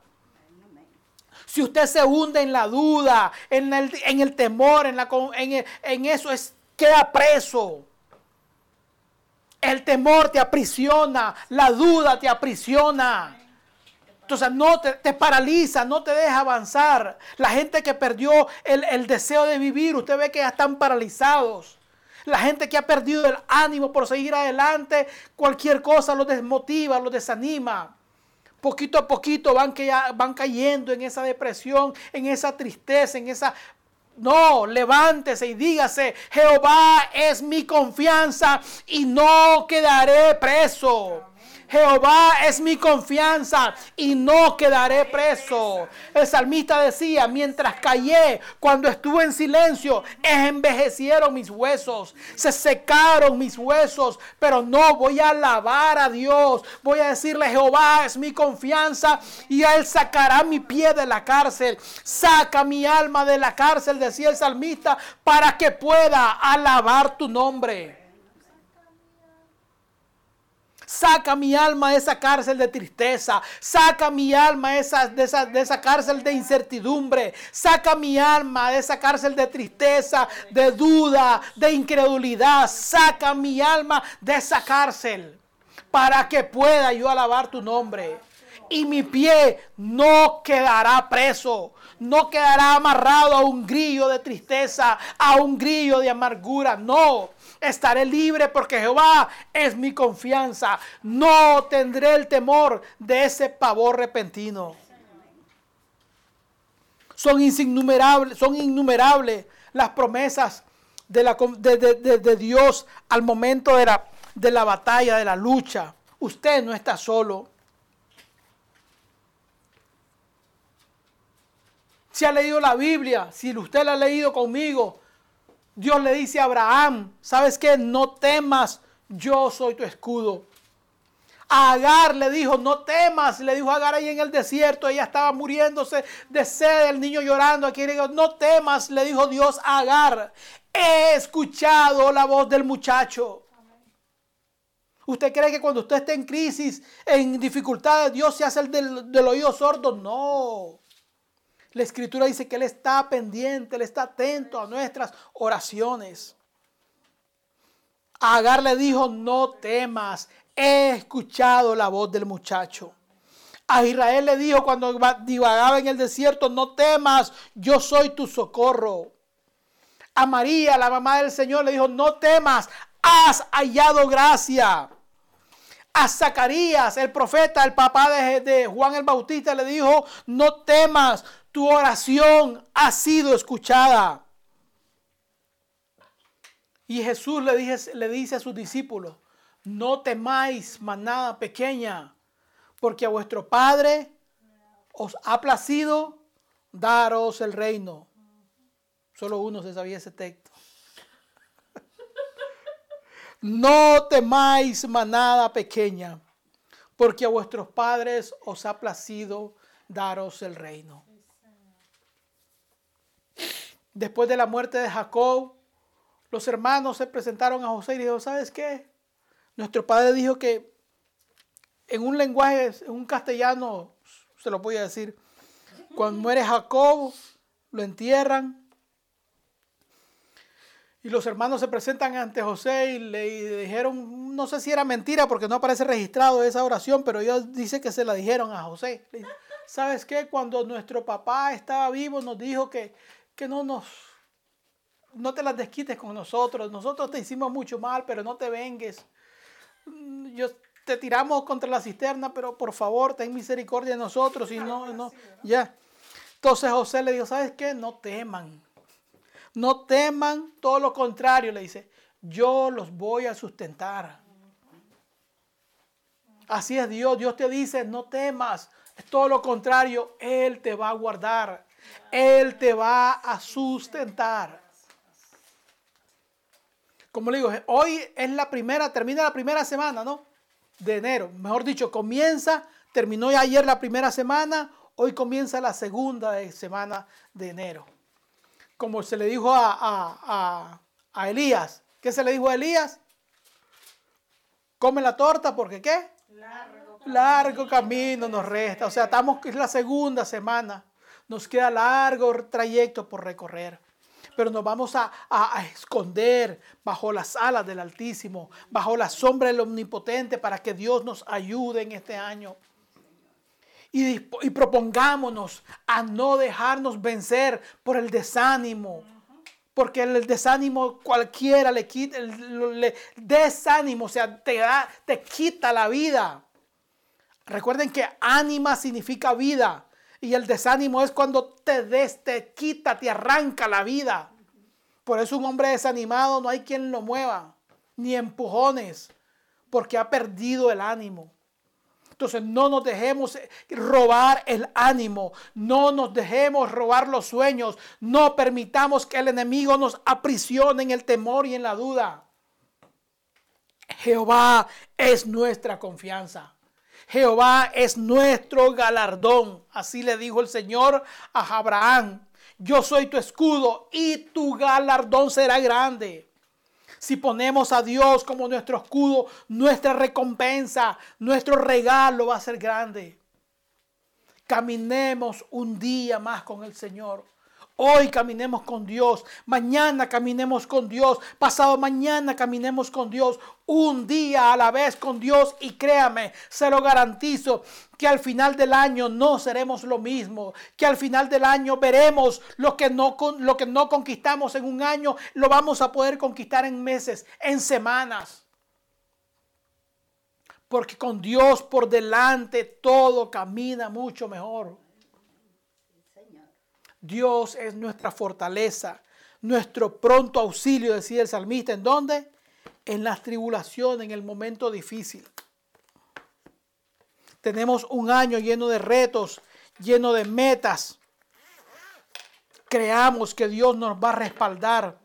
Si usted se hunde en la duda, en el, temor, en, la, en, en eso, es, queda preso. El temor te aprisiona, la duda te aprisiona. Entonces no te, paraliza, no te deja avanzar. La gente que perdió el, deseo de vivir, usted ve que ya están paralizados. La gente que ha perdido el ánimo por seguir adelante, cualquier cosa los desmotiva, los desanima. Poquito a poquito van, que van cayendo en esa depresión, en esa tristeza, en esa... No, levántese y dígase, Jehová es mi confianza y no quedaré preso. Jehová es mi confianza y no quedaré preso. El salmista decía, mientras callé, cuando estuve en silencio, envejecieron mis huesos, se secaron mis huesos, pero no voy a alabar a Dios. Voy a decirle, Jehová es mi confianza y Él sacará mi pie de la cárcel. Saca mi alma de la cárcel, decía el salmista, para que pueda alabar tu nombre. Saca mi alma de esa cárcel de tristeza. Saca mi alma de esa, de, esa, de esa cárcel de incertidumbre. Saca mi alma de esa cárcel de tristeza, de duda, de incredulidad. Saca mi alma de esa cárcel para que pueda yo alabar tu nombre. Y mi pie no quedará preso, no quedará amarrado a un grillo de tristeza, a un grillo de amargura. No, estaré libre porque Jehová es mi confianza. No tendré el temor de ese pavor repentino. Son innumerables, son innumerables las promesas de, la, de, Dios al momento de la, de la batalla, de la lucha. Usted no está solo. Si ha leído la Biblia, si usted la ha leído conmigo, Dios le dice a Abraham, ¿sabes qué? No temas, yo soy tu escudo. A Agar le dijo, no temas, le dijo Agar ahí en el desierto, ella estaba muriéndose de sed, el niño llorando, aquí no temas, le dijo Dios a Agar, he escuchado la voz del muchacho. ¿Usted cree que cuando usted esté en crisis, en dificultades, Dios se hace el del oído sordo? No. La escritura dice que Él está pendiente, Él está atento a nuestras oraciones. Agar le dijo, no temas, he escuchado la voz del muchacho. A Israel le dijo cuando divagaba en el desierto, no temas, yo soy tu socorro. A María, la mamá del Señor, le dijo, no temas, has hallado gracia. A Zacarías, el profeta, el papá de, de Juan el Bautista, le dijo, no temas, tu oración ha sido escuchada. Y Jesús le, le dice a sus discípulos, no temáis manada pequeña, porque a vuestro Padre os ha placido daros el reino. Solo uno se sabía ese texto. No temáis manada pequeña, porque a vuestros padres os ha placido daros el reino. Después de la muerte de Jacob, los hermanos se presentaron a José y dijeron, ¿sabes qué? Nuestro padre dijo que en un lenguaje, en un castellano, se lo voy a decir, cuando muere Jacob, lo entierran. Y los hermanos se presentan ante José y le dijeron, no sé si era mentira porque no aparece registrado esa oración, pero ellos dice que se la dijeron a José. ¿Sabes qué? Cuando nuestro papá estaba vivo nos dijo que que no nos, no te las desquites con nosotros. Nosotros te hicimos mucho mal, pero no te vengues. Mm, yo te tiramos contra la cisterna, pero por favor, ten misericordia de nosotros y no, no, ya. Entonces José le dijo, ¿sabes qué? No teman. No teman, todo lo contrario, le dice, yo los voy a sustentar. Así es Dios, Dios te dice, no temas, es todo lo contrario, Él te va a guardar. Él te va a sustentar. Como le digo, hoy es la primera, termina la primera semana, ¿no? De enero. Mejor dicho, comienza, terminó ayer la primera semana, hoy comienza la segunda semana de enero. Como se le dijo a, a Elías. ¿Qué se le dijo a Elías? Come la torta porque ¿qué? Largo, Largo camino nos resta. O sea, estamos, es la segunda semana nos queda largo trayecto por recorrer. Pero nos vamos a, esconder bajo las alas del Altísimo, bajo la sombra del Omnipotente, para que Dios nos ayude en este año. Y, y, propongámonos a no dejarnos vencer por el desánimo. Porque el desánimo cualquiera le quita, el, desánimo, o sea, te, da, te quita la vida. Recuerden que ánima significa vida. Y el desánimo es cuando te des, te quita, te arranca la vida. Por eso un hombre desanimado no hay quien lo mueva, ni empujones, porque ha perdido el ánimo. Entonces no nos dejemos robar el ánimo, no nos dejemos robar los sueños, no permitamos que el enemigo nos aprisione en el temor y en la duda. Jehová es nuestra confianza. Jehová es nuestro galardón. Así le dijo el Señor a Abraham. Yo soy tu escudo y tu galardón será grande. Si ponemos a Dios como nuestro escudo, nuestra recompensa, nuestro regalo va a ser grande. Caminemos un día más con el Señor. Hoy caminemos con Dios, mañana caminemos con Dios, pasado mañana caminemos con Dios, un día a la vez con Dios. Y créame, se lo garantizo que al final del año no seremos lo mismo, que al final del año veremos lo que no, lo que no conquistamos en un año, lo vamos a poder conquistar en meses, en semanas. Porque con Dios por delante todo camina mucho mejor. Dios es nuestra fortaleza, nuestro pronto auxilio, decía el salmista. ¿En dónde? En las tribulaciones, en el momento difícil. Tenemos un año lleno de retos, lleno de metas. Creamos que Dios nos va a respaldar.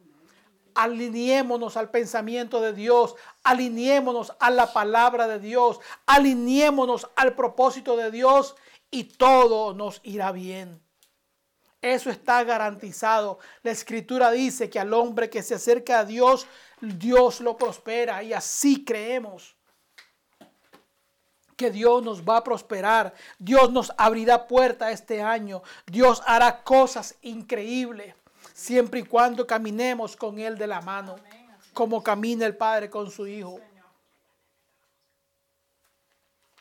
Alineémonos al pensamiento de Dios, alineémonos a la palabra de Dios, alineémonos al propósito de Dios y todo nos irá bien. Eso está garantizado. La escritura dice que al hombre que se acerca a Dios, Dios lo prospera y así creemos que Dios nos va a prosperar. Dios nos abrirá puerta este año. Dios hará cosas increíbles siempre y cuando caminemos con Él de la mano, como camina el Padre con su Hijo.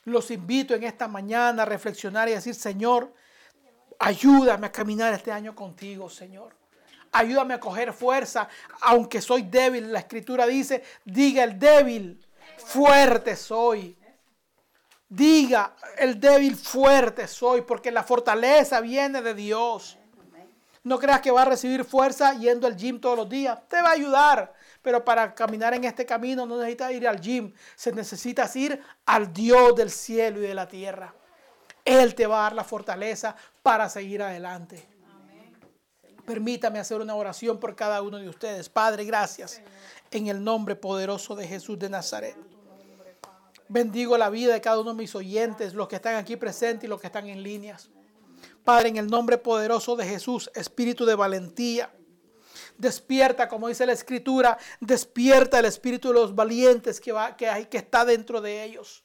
Los invito en esta mañana a reflexionar y decir, Señor, Ayúdame a caminar este año contigo, Señor. Ayúdame a coger fuerza, aunque soy débil. La escritura dice, diga el débil, fuerte soy. Diga el débil, fuerte soy, porque la fortaleza viene de Dios. No creas que va a recibir fuerza yendo al gym todos los días. Te va a ayudar. Pero para caminar en este camino no necesitas ir al gym. Se necesita ir al Dios del cielo y de la tierra. Él te va a dar la fortaleza para seguir adelante. Permítame hacer una oración por cada uno de ustedes. Padre, gracias. En el nombre poderoso de Jesús de Nazaret. Bendigo la vida de cada uno de mis oyentes, los que están aquí presentes y los que están en líneas. Padre, en el nombre poderoso de Jesús, espíritu de valentía. Despierta, como dice la escritura, despierta el espíritu de los valientes que, va, que, hay, que está dentro de ellos.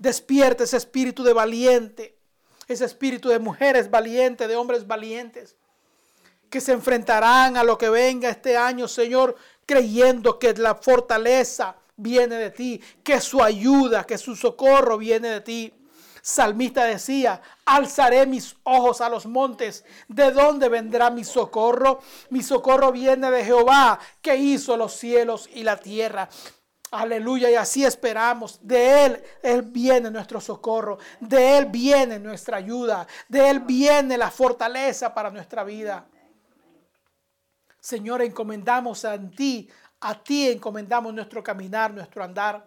Despierta ese espíritu de valiente, ese espíritu de mujeres valientes, de hombres valientes, que se enfrentarán a lo que venga este año, Señor, creyendo que la fortaleza viene de ti, que su ayuda, que su socorro viene de ti. Salmista decía, alzaré mis ojos a los montes. ¿De dónde vendrá mi socorro? Mi socorro viene de Jehová, que hizo los cielos y la tierra. Aleluya, y así esperamos. De Él, Él viene nuestro socorro. De Él viene nuestra ayuda. De Él viene la fortaleza para nuestra vida. Señor, encomendamos a ti, a ti encomendamos nuestro caminar, nuestro andar,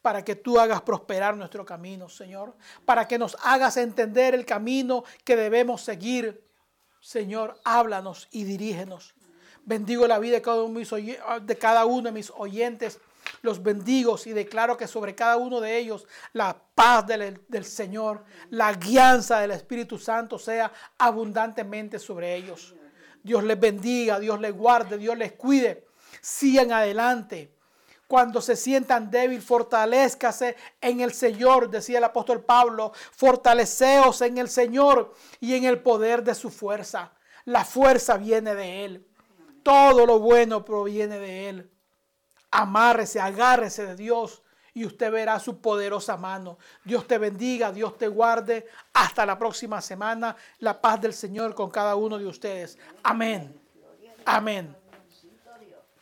para que tú hagas prosperar nuestro camino, Señor. Para que nos hagas entender el camino que debemos seguir. Señor, háblanos y dirígenos. Bendigo la vida de cada uno de, cada uno de mis oyentes los bendigo y declaro que sobre cada uno de ellos la paz del, del, Señor, la guianza del Espíritu Santo sea abundantemente sobre ellos. Dios les bendiga, Dios les guarde, Dios les cuide. Sigan adelante. Cuando se sientan débiles, fortalezcase en el Señor, decía el apóstol Pablo. Fortaleceos en el Señor y en el poder de su fuerza. La fuerza viene de Él. Todo lo bueno proviene de Él amárrese, agárrese de Dios y usted verá su poderosa mano. Dios te bendiga, Dios te guarde. Hasta la próxima semana. La paz del Señor con cada uno de ustedes. Amén. Amén.